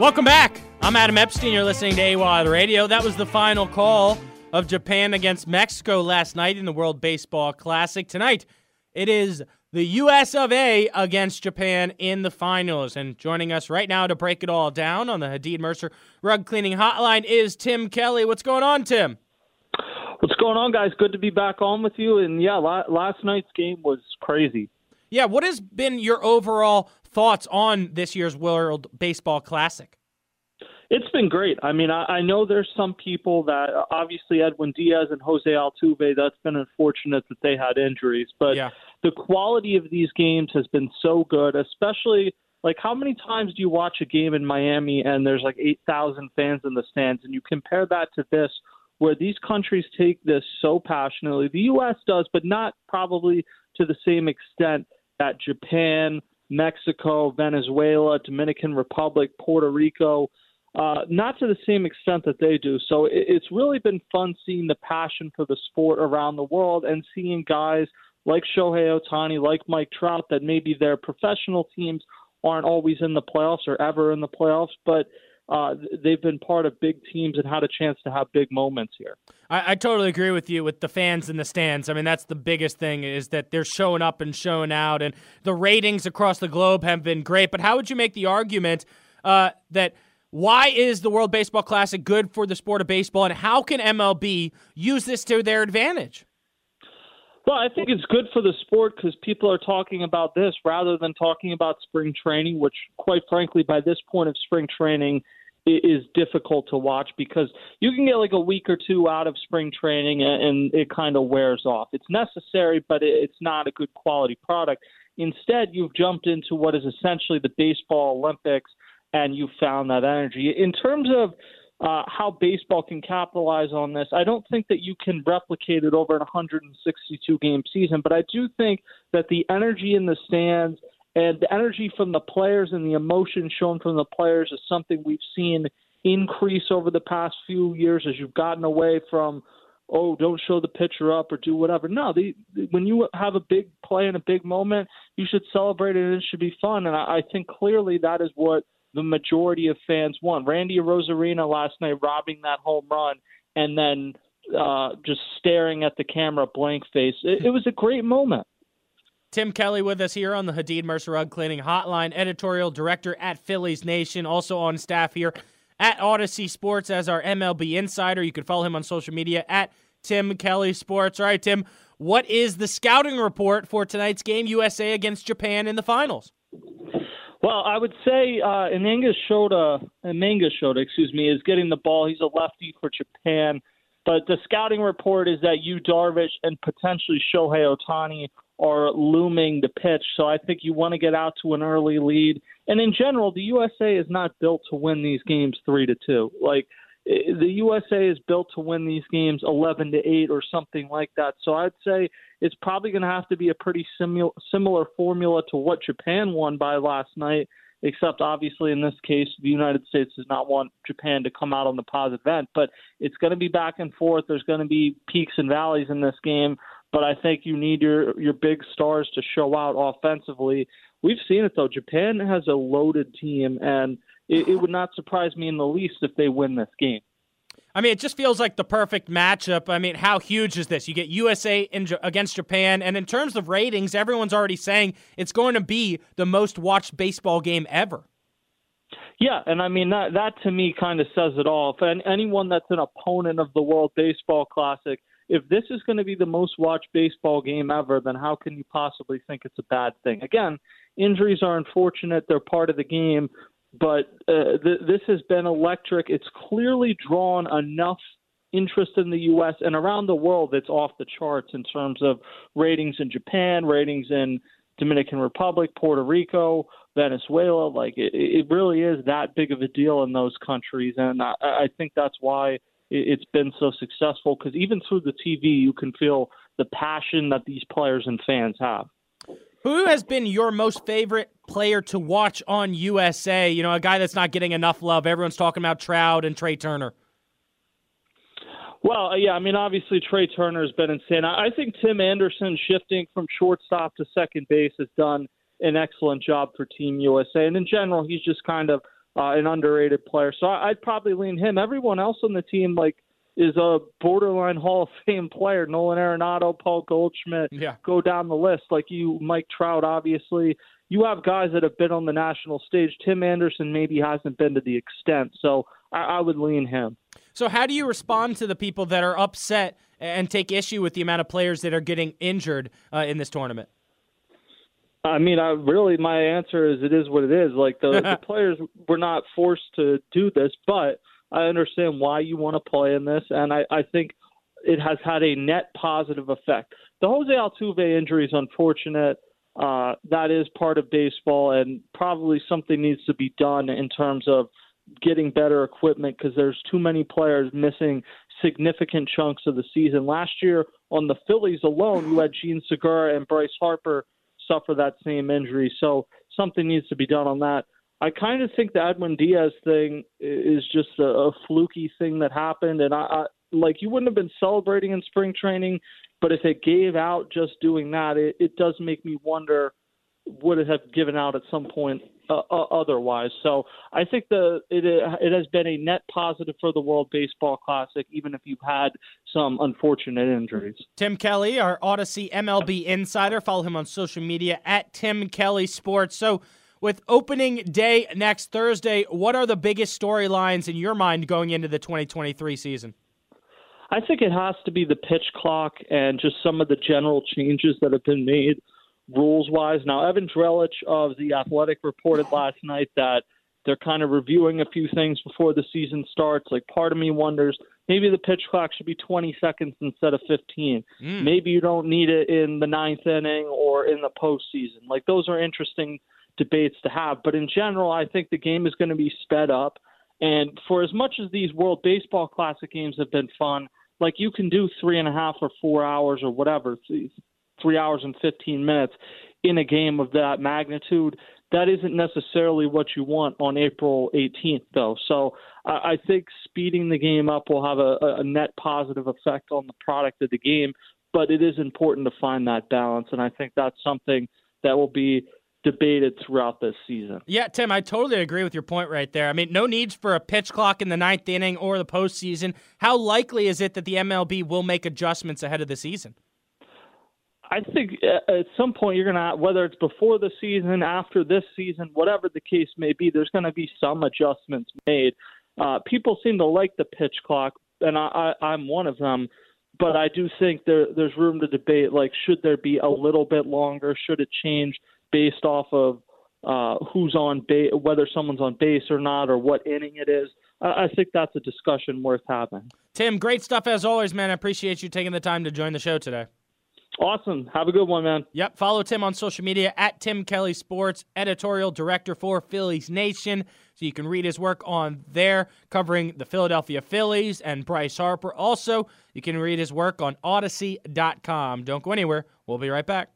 Welcome back. I'm Adam Epstein. You're listening to AWOD Radio. That was the final call of Japan against Mexico last night in the World Baseball Classic. Tonight, it is the U.S. of A. against Japan in the finals. And joining us right now to break it all down on the Hadid Mercer Rug Cleaning Hotline is Tim Kelly. What's going on, Tim? What's going on, guys? Good to be back on with you. And yeah, last night's game was crazy. Yeah, what has been your overall thoughts on this year's World Baseball Classic? It's been great. I mean, I, I know there's some people that obviously Edwin Diaz and Jose Altuve. That's been unfortunate that they had injuries, but yeah. the quality of these games has been so good. Especially like how many times do you watch a game in Miami and there's like eight thousand fans in the stands, and you compare that to this, where these countries take this so passionately. The U.S. does, but not probably to the same extent that Japan, Mexico, Venezuela, Dominican Republic, Puerto Rico, uh, not to the same extent that they do. So it, it's really been fun seeing the passion for the sport around the world and seeing guys like Shohei Ohtani, like Mike Trout, that maybe their professional teams aren't always in the playoffs or ever in the playoffs, but uh, they've been part of big teams and had a chance to have big moments here. I, I, totally agree with you with the fans in the stands. I mean, that's the biggest thing is that they're showing up and showing out, and the ratings across the globe have been great. But how would you make the argument uh, that why is the World Baseball Classic good for the sport of baseball, and how can MLB use this to their advantage? Well, I think it's good for the sport because people are talking about this rather than talking about spring training, which, quite frankly, by this point of spring training, is difficult to watch because you can get like a week or two out of spring training and it kind of wears off. It's necessary, but it's not a good quality product. Instead, you've jumped into what is essentially the baseball Olympics and you found that energy. In terms of uh, how baseball can capitalize on this, I don't think that you can replicate it over a 162 game season, but I do think that the energy in the stands and the energy from the players and the emotion shown from the players is something we've seen increase over the past few years as you've gotten away from oh don't show the pitcher up or do whatever. No the, when you have a big play and a big moment you should celebrate it and it should be fun. And I, I think clearly that is what the majority of fans want. Randy Arozarena last night robbing that home run and then uh, just staring at the camera blank face. It, it was a great moment Tim Kelly with us here on the Hadid Mercer Rug Cleaning Hotline, editorial director at Phillies Nation, also on staff here at Audacy Sports as our MLB insider. You can follow him on social media at Tim Kelly Sports. All right, Tim, what is the scouting report for tonight's game, USA against Japan in the finals? Well, I would say uh, Inanga Shota, Manga Shota, excuse me, is getting the ball. He's a lefty for Japan. But the scouting report is that Yu Darvish and potentially Shohei Ohtani are looming to pitch. So I think you want to get out to an early lead. And in general, the USA is not built to win these games three to two. Like eh, the USA is built to win these games eleven to eight or something like that. So I'd say it's probably going to have to be a pretty similar similar formula to what Japan won by last night. Except obviously in this case, the United States does not want Japan to come out on the positive end. But it's going to be back and forth. There's going to be peaks and valleys in this game but I think you need your your big stars to show out offensively. We've seen it though. Japan has a loaded team, and it, it would not surprise me in the least if they win this game. I mean, it just feels like the perfect matchup. I mean, how huge is this? You get USA in, against Japan, and in terms of ratings, everyone's already saying it's going to be the most watched baseball game ever. Yeah, and I mean that that to me kind of says it all. If anyone that's an opponent of the World Baseball Classic if this is going to be the most watched baseball game ever, then how can you possibly think it's a bad thing? Again, injuries are unfortunate; they're part of the game, but uh, th- this has been electric. It's clearly drawn enough interest in the U.S. and around the world. It's off the charts in terms of ratings in Japan, ratings in Dominican Republic, Puerto Rico, Venezuela. Like it, it really is that big of a deal in those countries, and I, I think that's why it's been so successful because even through the TV, you can feel the passion that these players and fans have. Who has been your most favorite player to watch on USA? You know, a guy that's not getting enough love. Everyone's talking about Trout and Trea Turner. Well, yeah, I mean, obviously Trea Turner has been insane. I think Tim Anderson shifting from shortstop to second base has done an excellent job for Team USA, and in general, he's just kind of uh, an underrated player. So I'd probably lean him. Everyone else on the team, like, is a borderline Hall of Fame player. Nolan Arenado, Paul Goldschmidt, Yeah. go down the list. Like you, Mike Trout, obviously. You have guys that have been on the national stage. Tim Anderson maybe hasn't been to the extent. So I, I would lean him. So, how do you respond to the people that are upset and take issue with the amount of players that are getting injured uh, in this tournament? I mean, I really my answer is it is what it is. Like the, the players were not forced to do this, but I understand why you want to play in this, and I, I think it has had a net positive effect. The Jose Altuve injury is unfortunate. Uh, that is part of baseball, and probably something needs to be done in terms of getting better equipment because there's too many players missing significant chunks of the season. Last year on the Phillies alone, you had Jean Segura and Bryce Harper suffer that same injury. So something needs to be done on that. I kind of think the Edwin Diaz thing is just a, a fluky thing that happened, and I, I like you wouldn't have been celebrating in spring training, but if it gave out just doing that, it, it does make me wonder would have given out at some point uh, uh, otherwise. So I think the it it has been a net positive for the World Baseball Classic, even if you've had some unfortunate injuries. Tim Kelly, our Audacy MLB insider, follow him on social media at Tim Kelly Sports. So. With opening day next Thursday, what are the biggest storylines in your mind going into the 2023 season? I think it has to be the pitch clock and just some of the general changes that have been made rules wise. Now, Evan Drellich of The Athletic reported last night that they're kind of reviewing a few things before the season starts. Like, part of me wonders maybe the pitch clock should be 20 seconds instead of 15. Mm. Maybe you don't need it in the ninth inning or in the postseason. Like, those are interesting debates to have. But in general, I think the game is going to be sped up. And for as much as these World Baseball Classic games have been fun, like you can do three and a half or four hours or whatever, three, hours and 15 minutes in a game of that magnitude. That isn't necessarily what you want on April 18th, though. So I, I think speeding the game up will have a, a net positive effect on the product of the game. But it is important to find that balance, and I think that's something that will be debated throughout this season. Yeah, Tim, I totally agree with your point right there. I mean, no needs for a pitch clock in the ninth inning or the postseason. How likely is it that the MLB will make adjustments ahead of the season? I think at some point you're going to, whether it's before the season, after this season, whatever the case may be, there's going to be some adjustments made. Uh, people seem to like the pitch clock, and I, I, I'm one of them. But I do think there, there's room to debate. Like, should there be a little bit longer? Should it change based off of uh, who's on base, whether someone's on base or not, or what inning it is? I, I think that's a discussion worth having. Tim, great stuff as always, man. I appreciate you taking the time to join the show today. Awesome. Have a good one, man. Yep. Follow Tim on social media at Tim Kelly Sports, editorial director for Phillies Nation. So you can read his work on there, covering the Philadelphia Phillies and Bryce Harper. Also, you can read his work on Audacy.com. Don't go anywhere. We'll be right back.